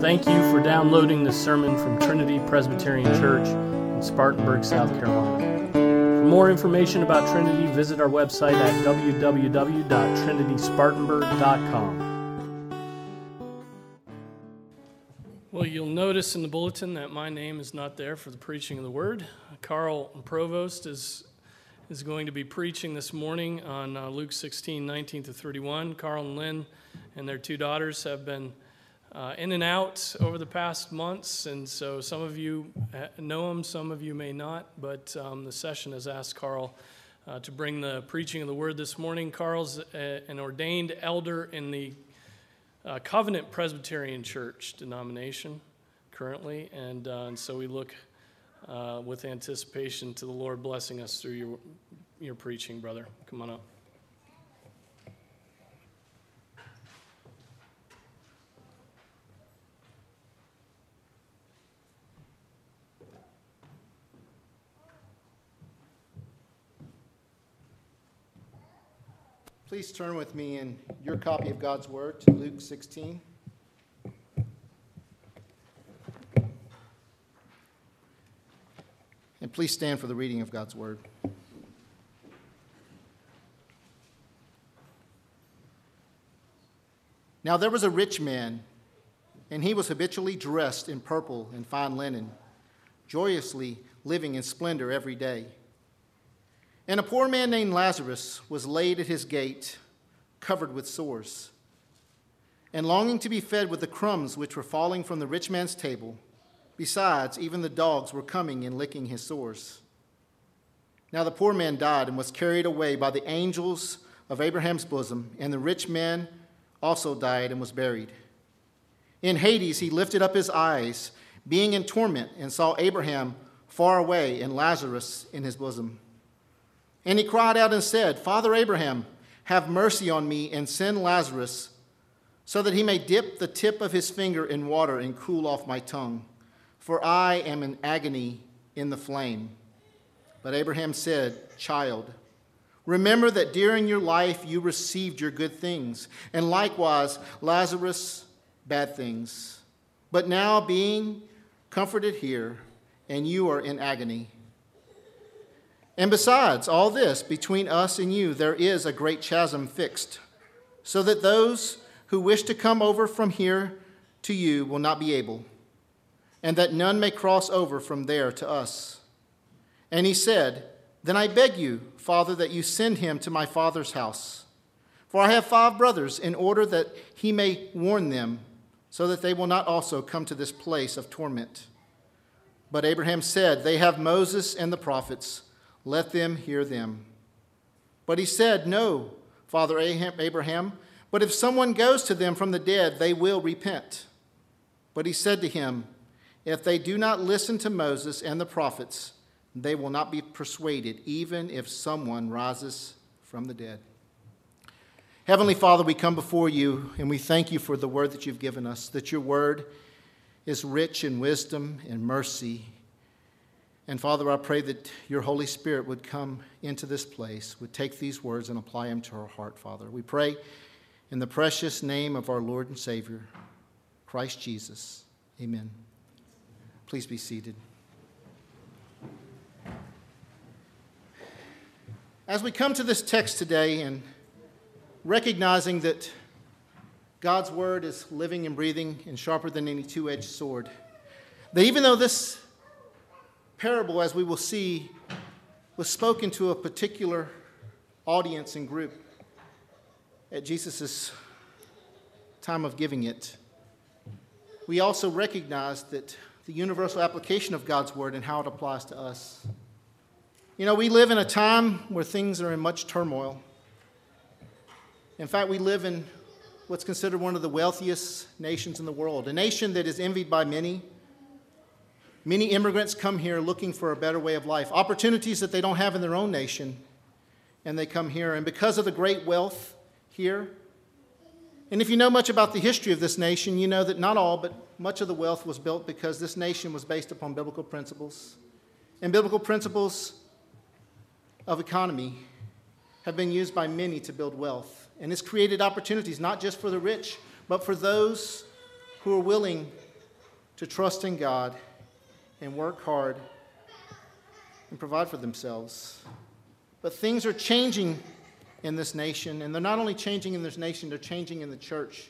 Thank you for downloading this sermon from Trinity Presbyterian Church in Spartanburg, South Carolina. For more information about Trinity, visit our website at www.trinityspartanburg.com. Well, you'll notice in the bulletin that my name is not there for the preaching of the word. Carl Provost is is going to be preaching this morning on uh, Luke 16, 19 to 31. Carl and Lynn and their two daughters have been uh, in and out over the past months, and so some of you know him, some of you may not, but um, the session has asked Carl uh, to bring the preaching of the word this morning. Carl's a, an ordained elder in the uh, Covenant Presbyterian Church denomination currently, and, uh, and so we look uh, with anticipation to the Lord blessing us through your, your preaching, brother. Come on up. Please turn with me in your copy of God's Word to Luke 16. And please stand for the reading of God's Word. Now there was a rich man, and he was habitually dressed in purple and fine linen, joyously living in splendor every day. And a poor man named Lazarus was laid at his gate, covered with sores. And longing to be fed with the crumbs which were falling from the rich man's table, besides, even the dogs were coming and licking his sores. Now the poor man died and was carried away by the angels of Abraham's bosom, and the rich man also died and was buried. In Hades he lifted up his eyes, being in torment, and saw Abraham far away and Lazarus in his bosom. And he cried out and said, Father Abraham, have mercy on me and send Lazarus so that he may dip the tip of his finger in water and cool off my tongue, for I am in agony in the flame. But Abraham said, Child, remember that during your life you received your good things, and likewise Lazarus bad things. But now being comforted here, and you are in agony. And besides all this, between us and you, there is a great chasm fixed, so that those who wish to come over from here to you will not be able, and that none may cross over from there to us. And he said, Then I beg you, Father, that you send him to my father's house. For I have five brothers, in order that he may warn them, so that they will not also come to this place of torment. But Abraham said, They have Moses and the prophets. Let them hear them. But he said, No, Father Abraham, but if someone goes to them from the dead, they will repent. But he said to him, If they do not listen to Moses and the prophets, they will not be persuaded, even if someone rises from the dead. Heavenly Father, we come before you and we thank you for the word that you've given us, that your word is rich in wisdom and mercy and Father, I pray that your Holy Spirit would come into this place, would take these words and apply them to our heart, Father. We pray in the precious name of our Lord and Savior, Christ Jesus. Amen. Please be seated. As we come to this text today and recognizing that God's word is living and breathing and sharper than any two edged sword, that even though this parable, as we will see, was spoken to a particular audience and group at Jesus' time of giving it. We also recognize that the universal application of God's word and how it applies to us. You know, we live in a time where things are in much turmoil. In fact, we live in what's considered one of the wealthiest nations in the world, a nation that is envied by many Many immigrants come here looking for a better way of life, opportunities that they don't have in their own nation, and they come here. And because of the great wealth here, and if you know much about the history of this nation, you know that not all, but much of the wealth was built because this nation was based upon biblical principles. And biblical principles of economy have been used by many to build wealth. And it's created opportunities not just for the rich, but for those who are willing to trust in God and work hard and provide for themselves. But things are changing in this nation, and they're not only changing in this nation, they're changing in the church.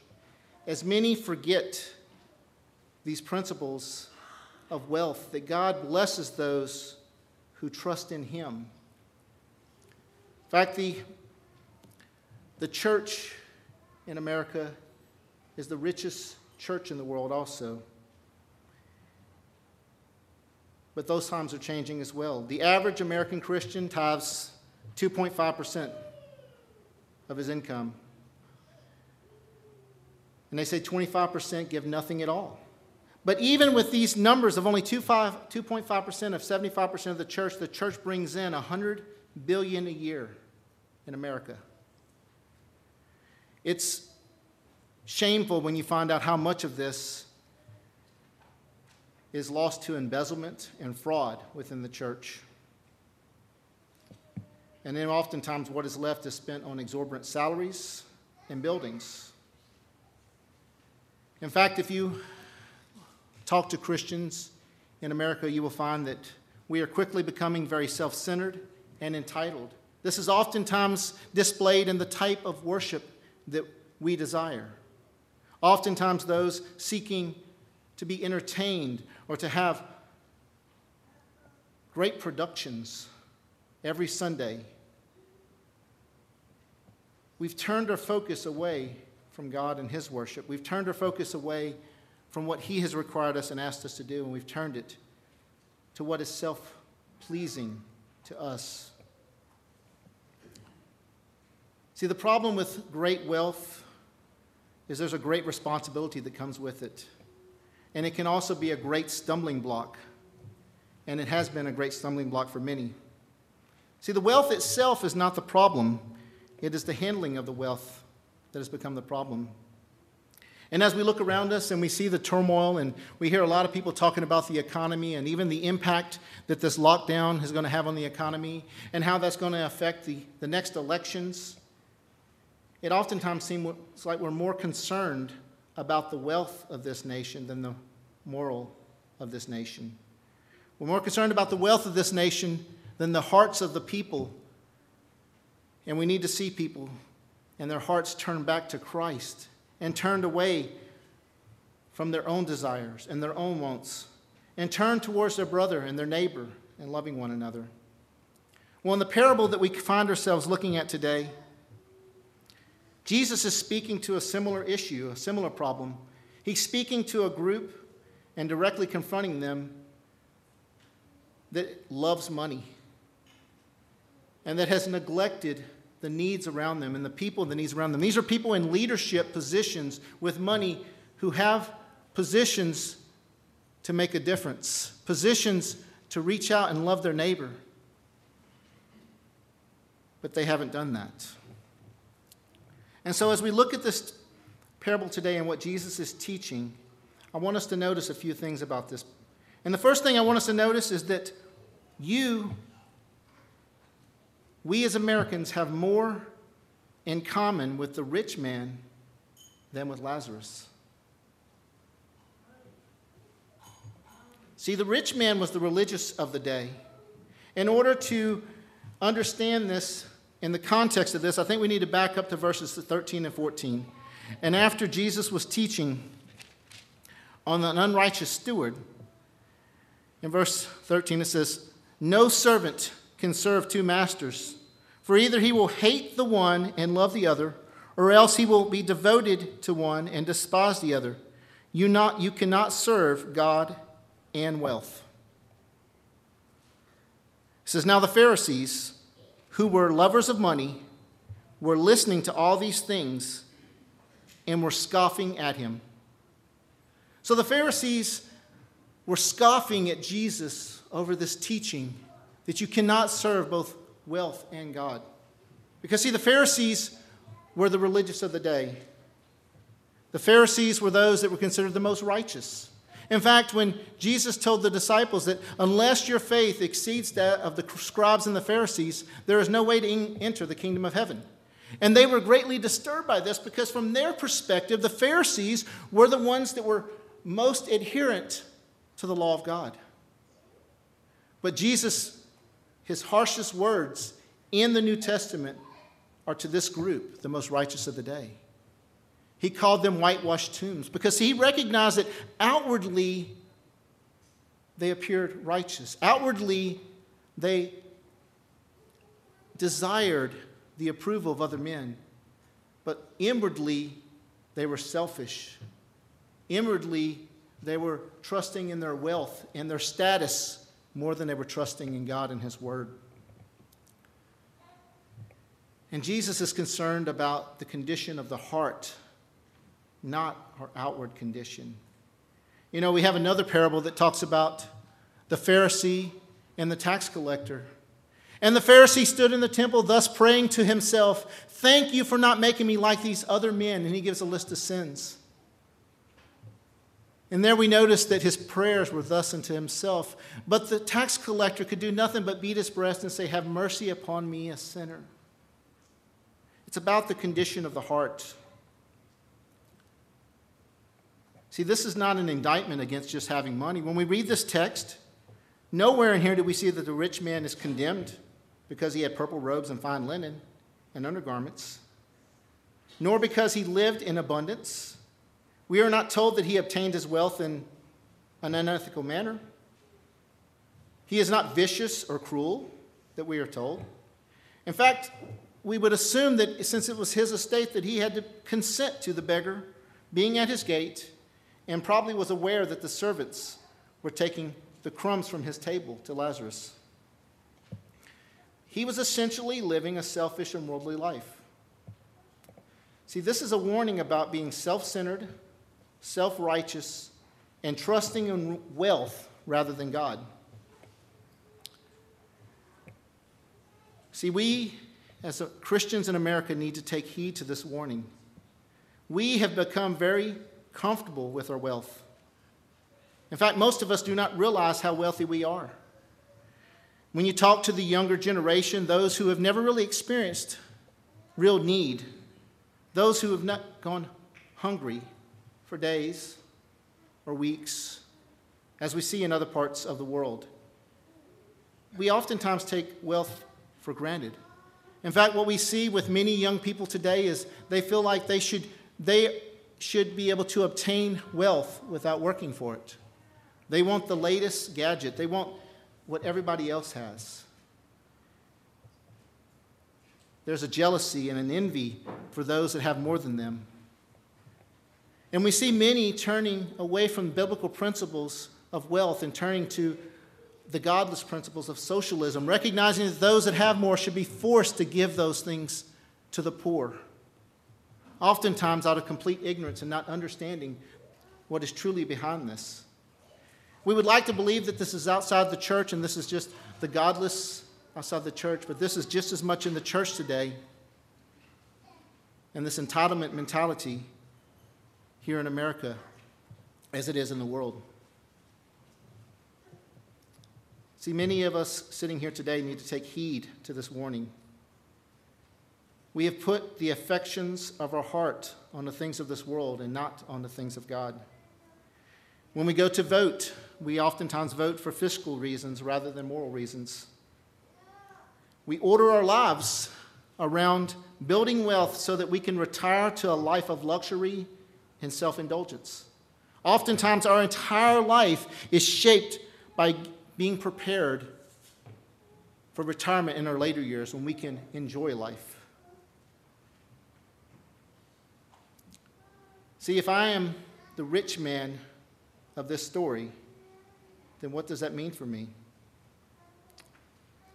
As many forget these principles of wealth, that God blesses those who trust in Him. In fact, the, the church in America is the richest church in the world, also. But those times are changing as well. The average American Christian tithes 2.5% of his income. And they say 25% give nothing at all. But even with these numbers of only 2.5% of 75% of the church, the church brings in 100 billion a year in America. It's shameful when you find out how much of this is lost to embezzlement and fraud within the church. And then oftentimes what is left is spent on exorbitant salaries and buildings. In fact, if you talk to Christians in America, you will find that we are quickly becoming very self centered and entitled. This is oftentimes displayed in the type of worship that we desire. Oftentimes, those seeking to be entertained or to have great productions every Sunday. We've turned our focus away from God and His worship. We've turned our focus away from what He has required us and asked us to do, and we've turned it to what is self pleasing to us. See, the problem with great wealth is there's a great responsibility that comes with it. And it can also be a great stumbling block. And it has been a great stumbling block for many. See, the wealth itself is not the problem, it is the handling of the wealth that has become the problem. And as we look around us and we see the turmoil, and we hear a lot of people talking about the economy and even the impact that this lockdown is going to have on the economy and how that's going to affect the, the next elections, it oftentimes seems like we're more concerned about the wealth of this nation than the moral of this nation. We're more concerned about the wealth of this nation than the hearts of the people. And we need to see people and their hearts turned back to Christ and turned away from their own desires and their own wants and turned towards their brother and their neighbor and loving one another. Well, in the parable that we find ourselves looking at today, Jesus is speaking to a similar issue, a similar problem. He's speaking to a group and directly confronting them that loves money and that has neglected the needs around them and the people the needs around them. These are people in leadership positions with money who have positions to make a difference, positions to reach out and love their neighbor. But they haven't done that. And so, as we look at this parable today and what Jesus is teaching, I want us to notice a few things about this. And the first thing I want us to notice is that you, we as Americans, have more in common with the rich man than with Lazarus. See, the rich man was the religious of the day. In order to understand this, in the context of this, I think we need to back up to verses 13 and 14. And after Jesus was teaching on an unrighteous steward, in verse 13 it says, No servant can serve two masters, for either he will hate the one and love the other, or else he will be devoted to one and despise the other. You, not, you cannot serve God and wealth. It says, Now the Pharisees, who were lovers of money were listening to all these things and were scoffing at him. So the Pharisees were scoffing at Jesus over this teaching that you cannot serve both wealth and God. Because, see, the Pharisees were the religious of the day. The Pharisees were those that were considered the most righteous. In fact, when Jesus told the disciples that unless your faith exceeds that of the scribes and the Pharisees, there is no way to enter the kingdom of heaven. And they were greatly disturbed by this because, from their perspective, the Pharisees were the ones that were most adherent to the law of God. But Jesus, his harshest words in the New Testament are to this group, the most righteous of the day. He called them whitewashed tombs because he recognized that outwardly they appeared righteous. Outwardly, they desired the approval of other men, but inwardly, they were selfish. Inwardly, they were trusting in their wealth and their status more than they were trusting in God and His Word. And Jesus is concerned about the condition of the heart, not our outward condition. You know, we have another parable that talks about the Pharisee and the tax collector. And the Pharisee stood in the temple, thus praying to himself, Thank you for not making me like these other men. And he gives a list of sins. And there we notice that his prayers were thus unto himself. But the tax collector could do nothing but beat his breast and say, Have mercy upon me, a sinner. It's about the condition of the heart. See, this is not an indictment against just having money. When we read this text, nowhere in here do we see that the rich man is condemned because he had purple robes and fine linen and undergarments, nor because he lived in abundance. We are not told that he obtained his wealth in an unethical manner. He is not vicious or cruel, that we are told. In fact, we would assume that since it was his estate that he had to consent to the beggar being at his gate and probably was aware that the servants were taking the crumbs from his table to Lazarus. He was essentially living a selfish and worldly life. See, this is a warning about being self centered, self righteous, and trusting in wealth rather than God. See, we as Christians in America need to take heed to this warning. We have become very comfortable with our wealth. In fact, most of us do not realize how wealthy we are. When you talk to the younger generation, those who have never really experienced real need, those who have not gone hungry for days or weeks, as we see in other parts of the world, we oftentimes take wealth for granted. In fact, what we see with many young people today is they feel like they should, they should be able to obtain wealth without working for it. They want the latest gadget, they want what everybody else has. There's a jealousy and an envy for those that have more than them. And we see many turning away from biblical principles of wealth and turning to the godless principles of socialism, recognizing that those that have more should be forced to give those things to the poor. Oftentimes, out of complete ignorance and not understanding what is truly behind this. We would like to believe that this is outside the church and this is just the godless outside the church, but this is just as much in the church today. And this entitlement mentality here in America as it is in the world. See, many of us sitting here today need to take heed to this warning. We have put the affections of our heart on the things of this world and not on the things of God. When we go to vote, we oftentimes vote for fiscal reasons rather than moral reasons. We order our lives around building wealth so that we can retire to a life of luxury and self indulgence. Oftentimes, our entire life is shaped by being prepared for retirement in our later years when we can enjoy life. See, if I am the rich man of this story, then what does that mean for me?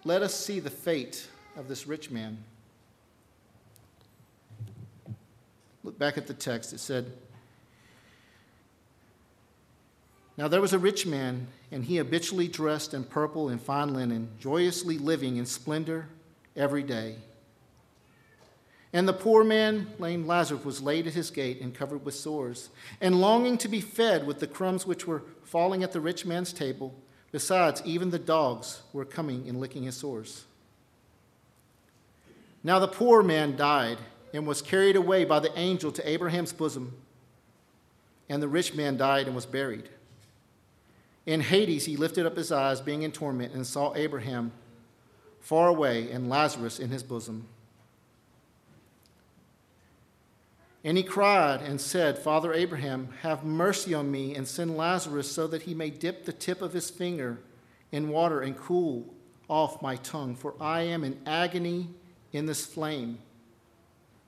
Let us see the fate of this rich man. Look back at the text. It said, Now there was a rich man, and he habitually dressed in purple and fine linen, joyously living in splendor every day. And the poor man, lame Lazarus, was laid at his gate and covered with sores, and longing to be fed with the crumbs which were falling at the rich man's table. Besides, even the dogs were coming and licking his sores. Now the poor man died and was carried away by the angel to Abraham's bosom. and the rich man died and was buried. In Hades, he lifted up his eyes, being in torment, and saw Abraham far away and Lazarus in his bosom. And he cried and said, Father Abraham, have mercy on me and send Lazarus so that he may dip the tip of his finger in water and cool off my tongue, for I am in agony in this flame.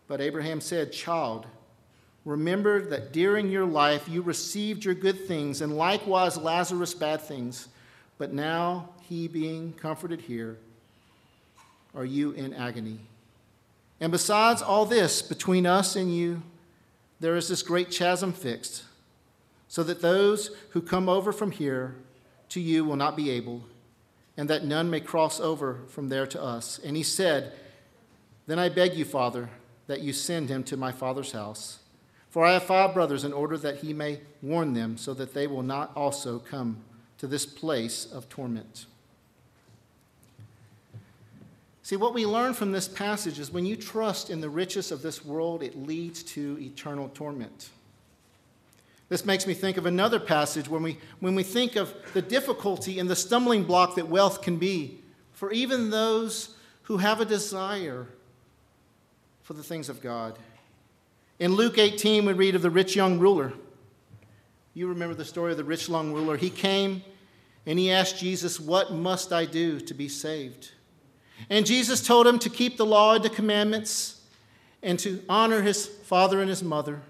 But Abraham said, Child, remember that during your life you received your good things, and likewise Lazarus bad things. But now he being comforted here, are you in agony? And besides all this, between us and you, there is this great chasm fixed, so that those who come over from here to you will not be able, and that none may cross over from there to us. And he said, Then I beg you, Father, that you send him to my father's house. For I have five brothers, in order that he may warn them, so that they will not also come to this place of torment. See, what we learn from this passage is when you trust in the riches of this world, it leads to eternal torment. This makes me think of another passage when we, when we think of the difficulty and the stumbling block that wealth can be for even those who have a desire for the things of God. In Luke 18, we read of the rich young ruler. You remember the story of the rich young ruler. He came and he asked Jesus, What must I do to be saved? And Jesus told him to keep the law and the commandments and to honor his father and his mother.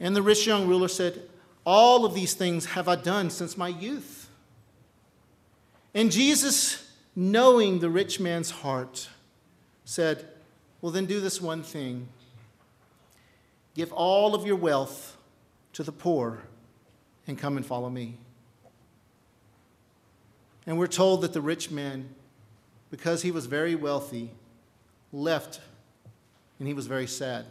And the rich young ruler said, All of these things have I done since my youth. And Jesus, knowing the rich man's heart, said, Well, then do this one thing give all of your wealth to the poor and come and follow me. And we're told that the rich man because he was very wealthy, left and he was very sad.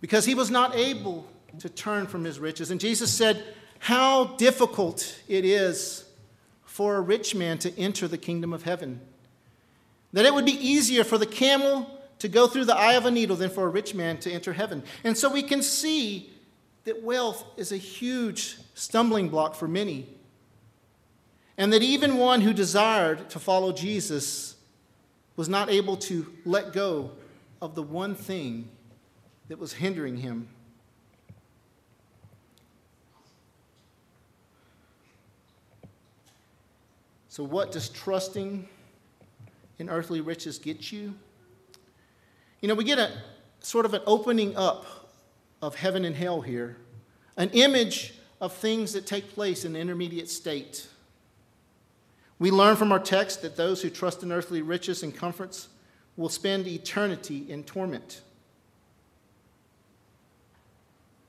Because he was not able to turn from his riches. And Jesus said, How difficult it is for a rich man to enter the kingdom of heaven. That it would be easier for the camel to go through the eye of a needle than for a rich man to enter heaven. And so we can see that wealth is a huge stumbling block for many and that even one who desired to follow Jesus was not able to let go of the one thing that was hindering him. So, what does trusting in earthly riches get you? You know, we get a sort of an opening up of heaven and hell here, an image of things that take place in the intermediate state. We learn from our text that those who trust in earthly riches and comforts will spend eternity in torment.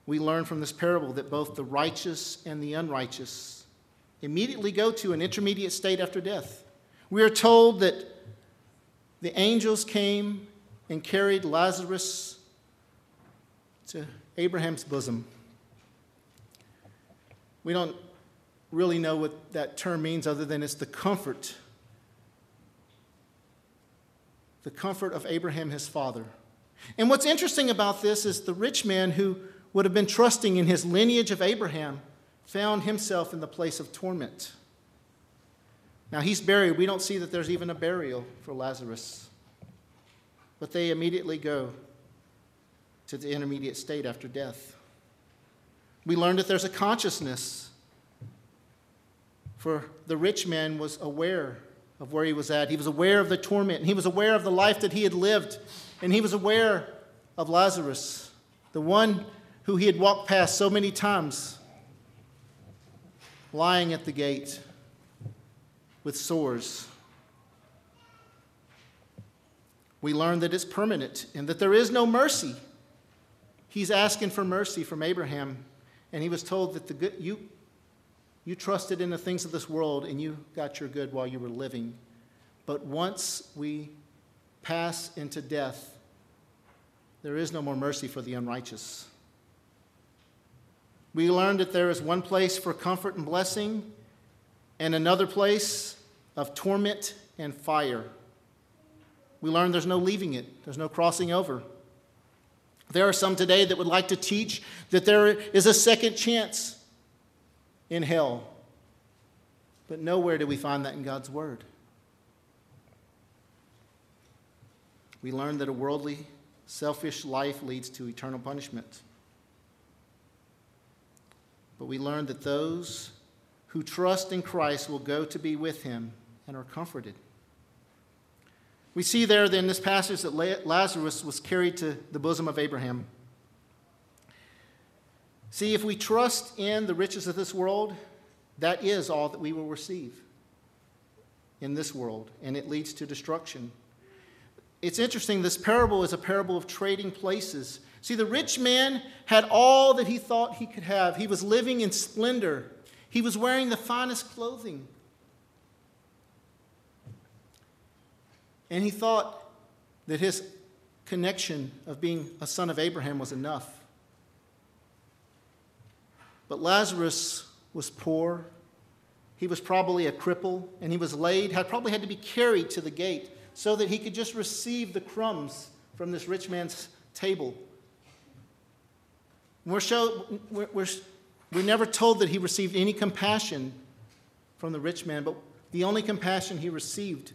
We learn from this parable that both the righteous and the unrighteous immediately go to an intermediate state after death. We are told that the angels came and carried Lazarus to Abraham's bosom. We don't really know what that term means other than it's the comfort. The comfort of Abraham, his father. And what's interesting about this is the rich man who would have been trusting in his lineage of Abraham found himself in the place of torment. Now he's buried. We don't see that there's even a burial for Lazarus. But they immediately go to the intermediate state after death. We learn that there's a consciousness for the rich man was aware of where he was at. He was aware of the torment, and he was aware of the life that he had lived, and he was aware of Lazarus, the one who he had walked past so many times, lying at the gate with sores. We learn that it's permanent and that there is no mercy. He's asking for mercy from Abraham, and he was told that the good, you, you trusted in the things of this world and you got your good while you were living. But once we pass into death, there is no more mercy for the unrighteous. We learned that there is one place for comfort and blessing and another place of torment and fire. We learned there's no leaving it, there's no crossing over. There are some today that would like to teach that there is a second chance in hell. But nowhere do we find that in God's Word. We learn that a worldly, selfish life leads to eternal punishment. But we learn that those who trust in Christ will go to be with him and are comforted. We see there in this passage that Lazarus was carried to the bosom of Abraham. See, if we trust in the riches of this world, that is all that we will receive in this world, and it leads to destruction. It's interesting, this parable is a parable of trading places. See, the rich man had all that he thought he could have. He was living in splendor, he was wearing the finest clothing. And he thought that his connection of being a son of Abraham was enough. But Lazarus was poor. He was probably a cripple, and he was laid, had probably had to be carried to the gate so that he could just receive the crumbs from this rich man's table. We're, show, we're, we're, we're never told that he received any compassion from the rich man, but the only compassion he received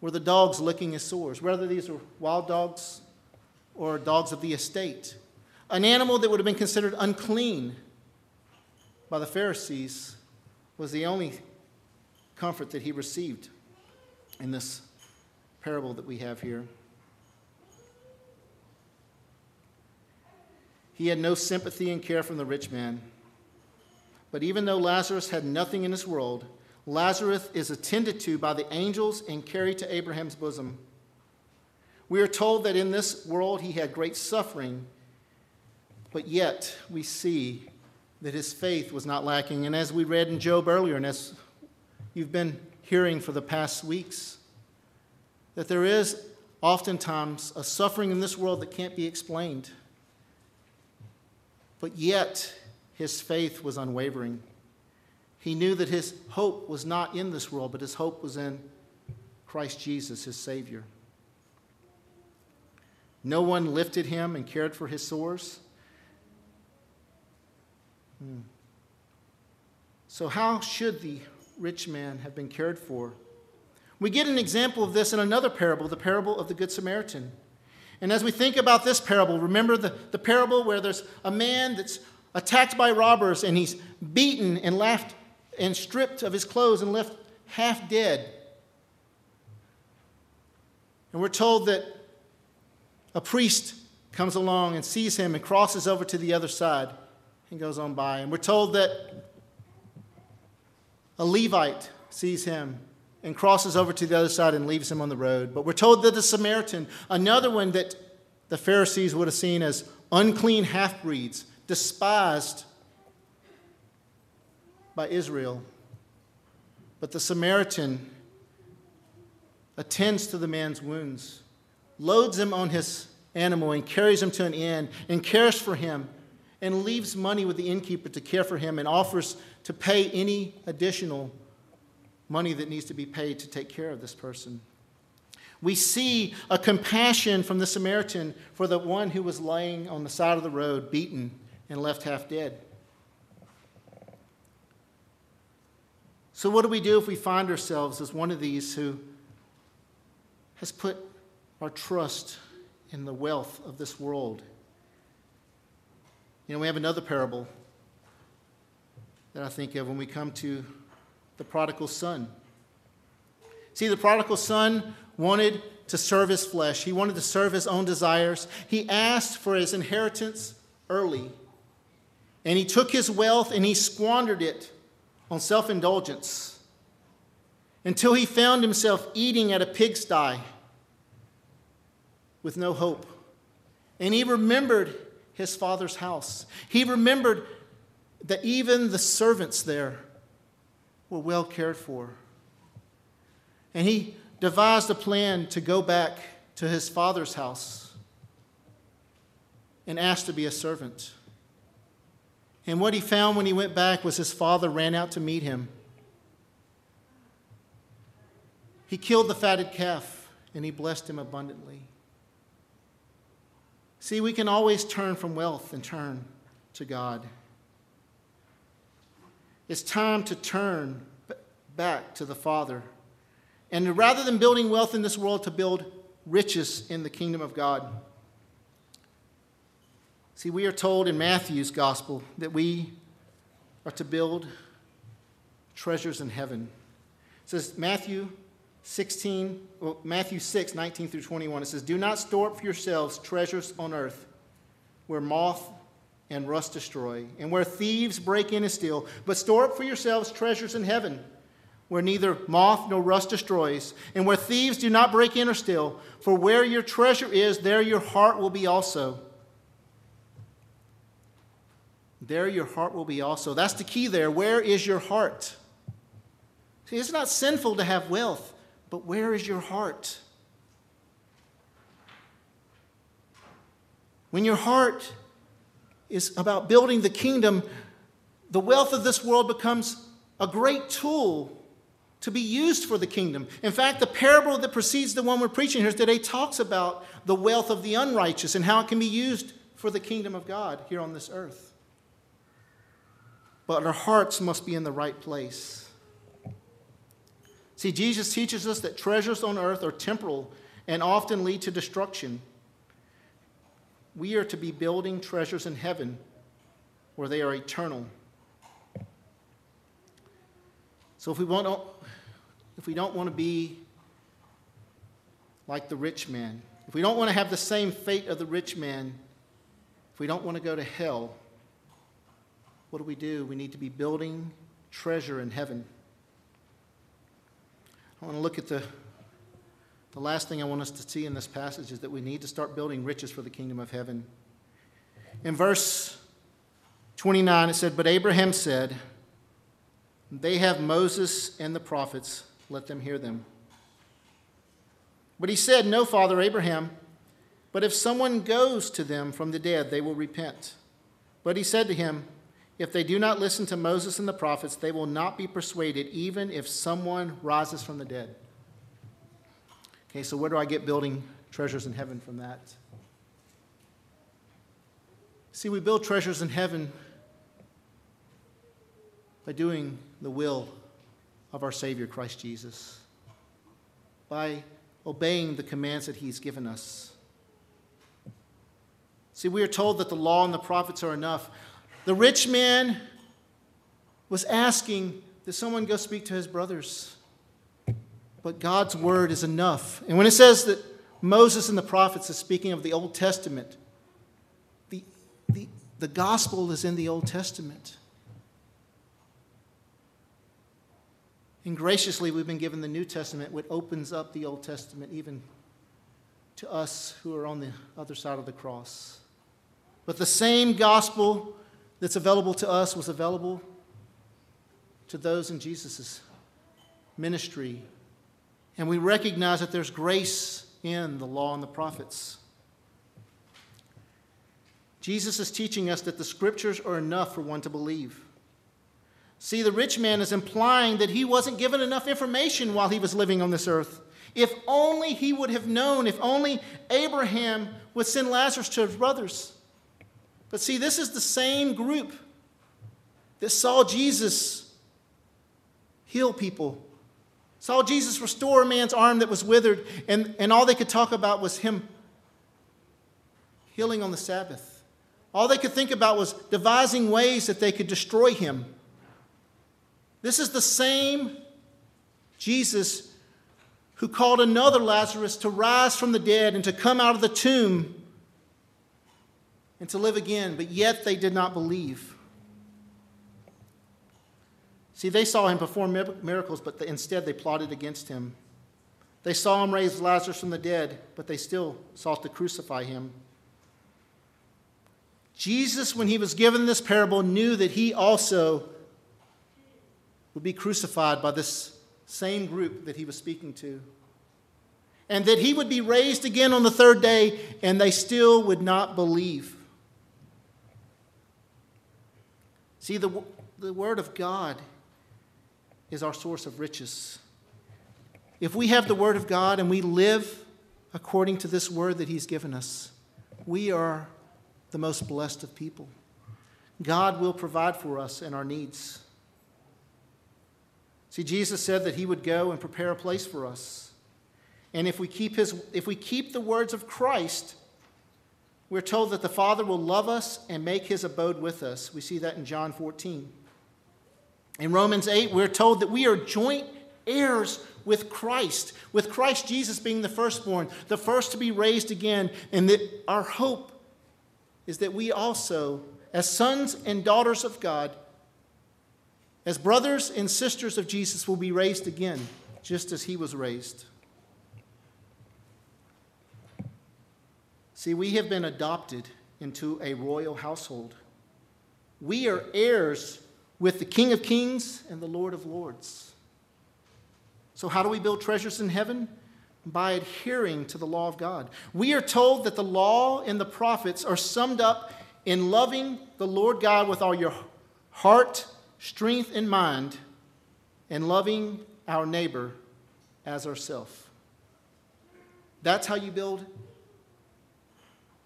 were the dogs licking his sores, whether these were wild dogs or dogs of the estate. An animal that would have been considered unclean by the Pharisees was the only comfort that he received in this parable that we have here. He had no sympathy and care from the rich man. But even though Lazarus had nothing in this world, Lazarus is attended to by the angels and carried to Abraham's bosom. We are told that in this world he had great suffering, but yet we see that his faith was not lacking. And as we read in Job earlier, and as you've been hearing for the past weeks, that there is oftentimes a suffering in this world that can't be explained. But yet, his faith was unwavering. He knew that his hope was not in this world, but his hope was in Christ Jesus, his Savior. No one lifted him and cared for his sores. Hmm. So, how should the rich man have been cared for? We get an example of this in another parable, the parable of the Good Samaritan. And as we think about this parable, remember the, the parable where there's a man that's attacked by robbers and he's beaten and left and stripped of his clothes and left half dead. And we're told that a priest comes along and sees him and crosses over to the other side and goes on by. And we're told that a Levite sees him and crosses over to the other side and leaves him on the road. But we're told that the Samaritan, another one that the Pharisees would have seen as unclean half breeds, despised by Israel. But the Samaritan attends to the man's wounds, loads him on his animal, and carries him to an inn, and cares for him, and leaves money with the innkeeper to care for him, and offers to pay any additional money that needs to be paid to take care of this person. We see a compassion from the Samaritan for the one who was lying on the side of the road, beaten and left half dead. So, what do we do if we find ourselves as one of these who has put our trust in the wealth of this world? You know, we have another parable that I think of when we come to the prodigal son. See, the prodigal son wanted to serve his flesh, he wanted to serve his own desires. He asked for his inheritance early. And he took his wealth and he squandered it on self indulgence until he found himself eating at a pigsty with no hope. And he remembered his father's house. He remembered that even the servants there were well cared for. And he devised a plan to go back to his father's house and asked to be a servant. And what he found when he went back was his father ran out to meet him. He killed the fatted calf and he blessed him abundantly. See, we can always turn from wealth and turn to God. It's time to turn back to the Father. And rather than building wealth in this world, to build riches in the kingdom of God. See, we are told in Matthew's gospel that we are to build treasures in heaven. It says, Matthew 16, well, Matthew 6, 19 through 21, it says, Do not store up for yourselves treasures on earth where moth and rust destroy, and where thieves break in and steal, but store up for yourselves treasures in heaven where neither moth nor rust destroys, and where thieves do not break in or steal. For where your treasure is, there your heart will be also. There your heart will be also. That's the key there. Where is your heart? See, it's not sinful to have wealth, but where is your heart? When your heart is about building the kingdom, the wealth of this world becomes a great tool to be used for the kingdom. In fact, the parable that precedes the one we're preaching here today talks about the wealth of the unrighteous and how it can be used for the kingdom of God here on this earth. But our hearts must be in the right place. See, Jesus teaches us that treasures on earth are temporal and often lead to destruction. We are to be building treasures in heaven where they are eternal. So if we want if we don't want to be like the rich man, if we don't want to have the same fate of the rich man, if we don't want to go to hell, what do we do? We need to be building treasure in heaven. I want to look at the, the last thing I want us to see in this passage is that we need to start building riches for the kingdom of heaven. In verse 29, it said, But Abraham said, They have Moses and the prophets, let them hear them. But he said, No, Father Abraham, but if someone goes to them from the dead, they will repent. But he said to him, if they do not listen to Moses and the prophets, they will not be persuaded, even if someone rises from the dead. Okay, so where do I get building treasures in heaven from that? See, we build treasures in heaven by doing the will of our Savior, Christ Jesus, by obeying the commands that He's given us. See, we are told that the law and the prophets are enough. The rich man was asking that someone go speak to his brothers. But God's word is enough. And when it says that Moses and the prophets is speaking of the Old Testament, the, the, the gospel is in the Old Testament. And graciously, we've been given the New Testament, which opens up the Old Testament even to us who are on the other side of the cross. But the same gospel that's available to us was available to those in Jesus' ministry. And we recognize that there's grace in the law and the prophets. Jesus is teaching us that the scriptures are enough for one to believe. See, the rich man is implying that he wasn't given enough information while he was living on this earth. If only he would have known, if only Abraham would send Lazarus to his brothers. But see, this is the same group that saw Jesus heal people, saw Jesus restore a man's arm that was withered, and, and all they could talk about was him healing on the Sabbath. All they could think about was devising ways that they could destroy him. This is the same Jesus who called another Lazarus to rise from the dead and to come out of the tomb and to live again, but yet they did not believe. See, they saw him perform miracles, but instead they plotted against him. They saw him raise Lazarus from the dead, but they still sought to crucify him. Jesus, when he was given this parable, knew that he also would be crucified by this same group that he was speaking to. And that he would be raised again on the third day, and they still would not believe. See, the, the Word of God is our source of riches. If we have the Word of God and we live according to this Word that He's given us, we are the most blessed of people. God will provide for us and our needs. See, Jesus said that he would go and prepare a place for us. And if we keep, his, if we keep the words of Christ, we're told that the Father will love us and make his abode with us. We see that in John 14. In Romans 8, we're told that we are joint heirs with Christ, with Christ Jesus being the firstborn, the first to be raised again, and that our hope is that we also, as sons and daughters of God, as brothers and sisters of Jesus, will be raised again, just as he was raised. See, we have been adopted into a royal household. We are heirs with the King of Kings and the Lord of Lords. So, how do we build treasures in heaven? By adhering to the law of God. We are told that the law and the prophets are summed up in loving the Lord God with all your heart, strength, and mind, and loving our neighbor as ourself. That's how you build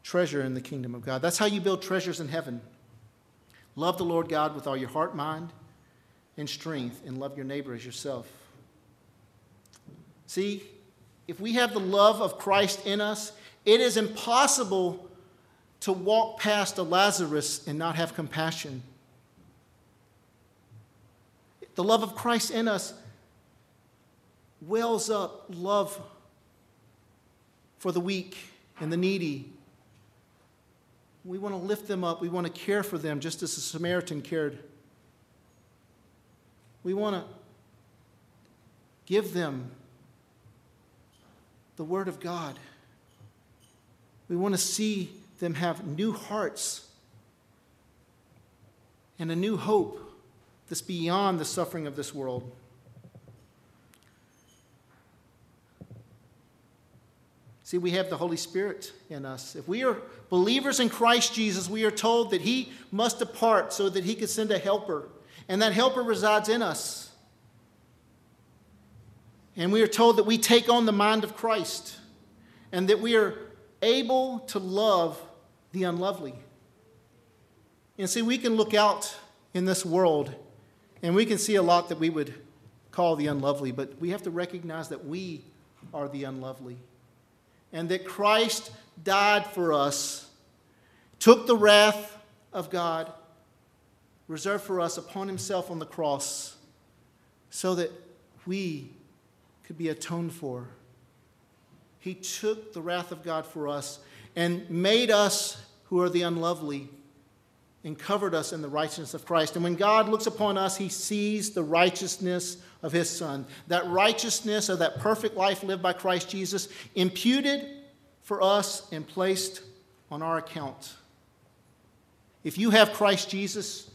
treasure in the kingdom of God. That's how you build treasures in heaven. Love the Lord God with all your heart, mind, and strength, and love your neighbor as yourself. See, if we have the love of Christ in us, it is impossible to walk past a Lazarus and not have compassion. The love of Christ in us wells up love for the weak and the needy we want to lift them up. We want to care for them just as the Samaritan cared. We want to give them the Word of God. We want to see them have new hearts and a new hope that's beyond the suffering of this world. See, we have the Holy Spirit in us. If we are believers in Christ Jesus, we are told that He must depart so that He could send a helper. And that helper resides in us. And we are told that we take on the mind of Christ and that we are able to love the unlovely. And see, we can look out in this world and we can see a lot that we would call the unlovely, but we have to recognize that we are the unlovely and that Christ died for us, took the wrath of God reserved for us upon himself on the cross so that we could be atoned for. He took the wrath of God for us and made us who are the unlovely and covered us in the righteousness of Christ. And when God looks upon us, he sees the righteousness of his Son. That righteousness of that perfect life lived by Christ Jesus, imputed for us and placed on our account. If you have Christ Jesus,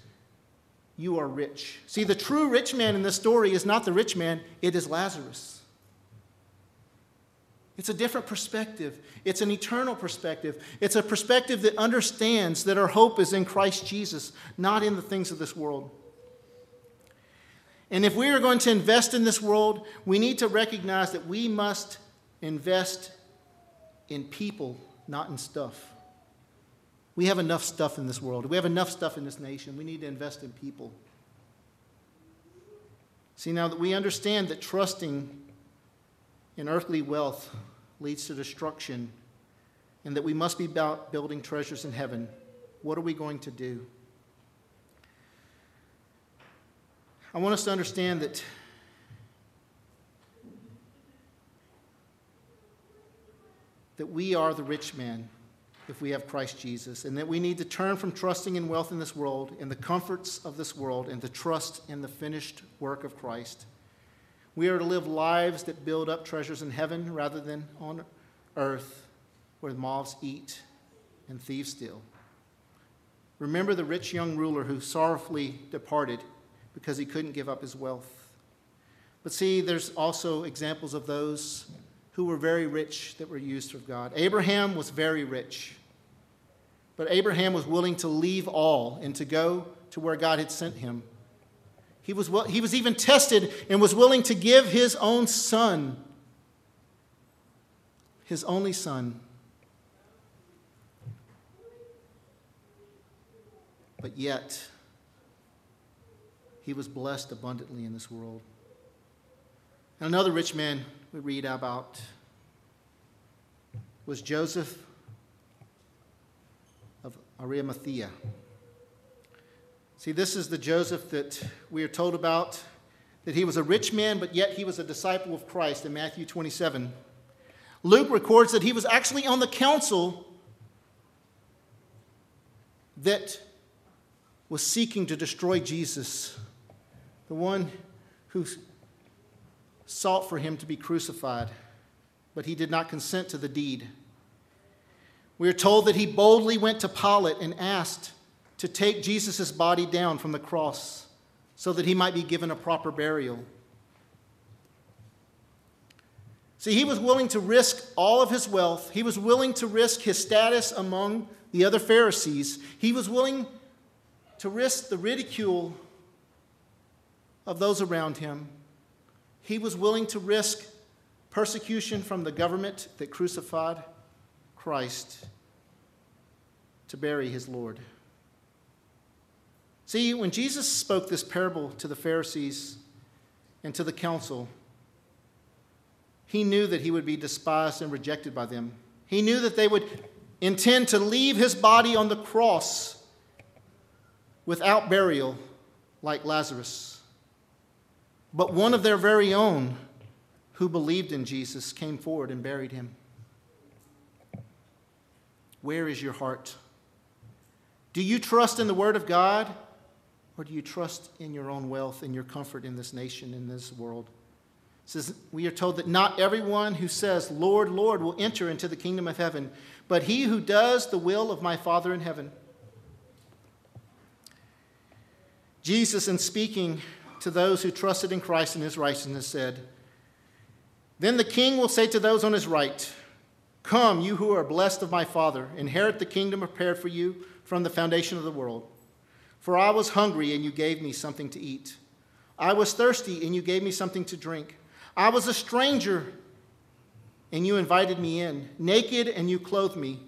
you are rich. See, the true rich man in this story is not the rich man, it is Lazarus. It's a different perspective. It's an eternal perspective. It's a perspective that understands that our hope is in Christ Jesus, not in the things of this world. And if we are going to invest in this world, we need to recognize that we must invest in people, not in stuff. We have enough stuff in this world. We have enough stuff in this nation. We need to invest in people. See, now that we understand that trusting in earthly wealth leads to destruction and that we must be about building treasures in heaven, what are we going to do? I want us to understand that that we are the rich man if we have Christ Jesus, and that we need to turn from trusting in wealth in this world, in the comforts of this world, and to trust in the finished work of Christ. We are to live lives that build up treasures in heaven rather than on earth where moths eat and thieves steal. Remember the rich young ruler who sorrowfully departed because he couldn't give up his wealth. But see, there's also examples of those who were very rich that were used of God. Abraham was very rich, but Abraham was willing to leave all and to go to where God had sent him. He was, well, he was even tested and was willing to give his own son, his only son. But yet, he was blessed abundantly in this world. And another rich man we read about was Joseph of Arimathea. See, this is the Joseph that we are told about, that he was a rich man, but yet he was a disciple of Christ in Matthew 27. Luke records that he was actually on the council that was seeking to destroy Jesus, the one who sought for him to be crucified, but he did not consent to the deed. We are told that he boldly went to Pilate and asked to take Jesus' body down from the cross so that he might be given a proper burial. See, he was willing to risk all of his wealth. He was willing to risk his status among the other Pharisees. He was willing to risk the ridicule of those around him. He was willing to risk persecution from the government that crucified Christ to bury his Lord. See, when Jesus spoke this parable to the Pharisees and to the council, he knew that he would be despised and rejected by them. He knew that they would intend to leave his body on the cross without burial, like Lazarus. But one of their very own who believed in Jesus came forward and buried him. Where is your heart? Do you trust in the Word of God, or do you trust in your own wealth and your comfort in this nation, in this world? It says we are told that not everyone who says, Lord, Lord, will enter into the kingdom of heaven, but he who does the will of my Father in heaven. Jesus, in speaking to those who trusted in Christ and his righteousness, said, Then the king will say to those on his right, Come, you who are blessed of my Father, inherit the kingdom prepared for you from the foundation of the world. For I was hungry, and you gave me something to eat. I was thirsty, and you gave me something to drink. I was a stranger, and you invited me in. Naked, and you clothed me.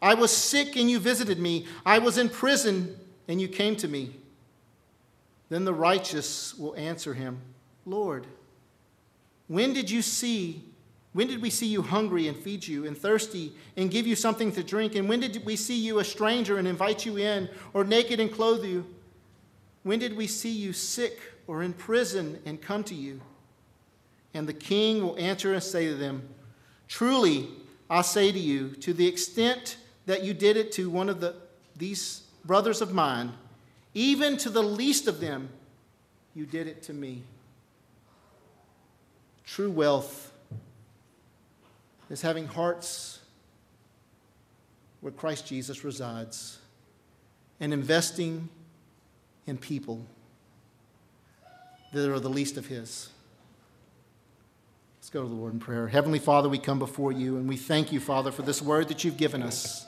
I was sick, and you visited me. I was in prison, and you came to me. Then the righteous will answer him, Lord, when did you see when did we see you hungry and feed you, and thirsty and give you something to drink? And when did we see you a stranger and invite you in, or naked and clothe you? When did we see you sick or in prison and come to you? And the king will answer and say to them, Truly, I say to you, to the extent that you did it to one of the, these brothers of mine, even to the least of them, you did it to me. True wealth is having hearts where Christ Jesus resides and investing in people that are the least of His. Let's go to the Lord in prayer. Heavenly Father, we come before you and we thank you, Father, for this word that you've given us.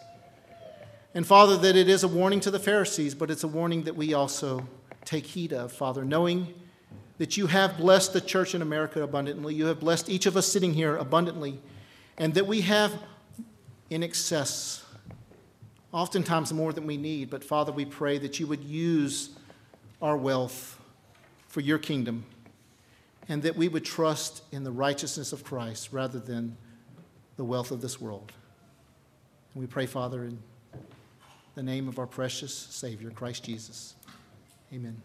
And Father, that it is a warning to the Pharisees, but it's a warning that we also take heed of, Father, knowing that you have blessed the church in America abundantly. You have blessed each of us sitting here abundantly and that we have in excess, oftentimes more than we need. But Father, we pray that you would use our wealth for your kingdom and that we would trust in the righteousness of Christ rather than the wealth of this world. And we pray, Father, in the name of our precious Savior, Christ Jesus. Amen.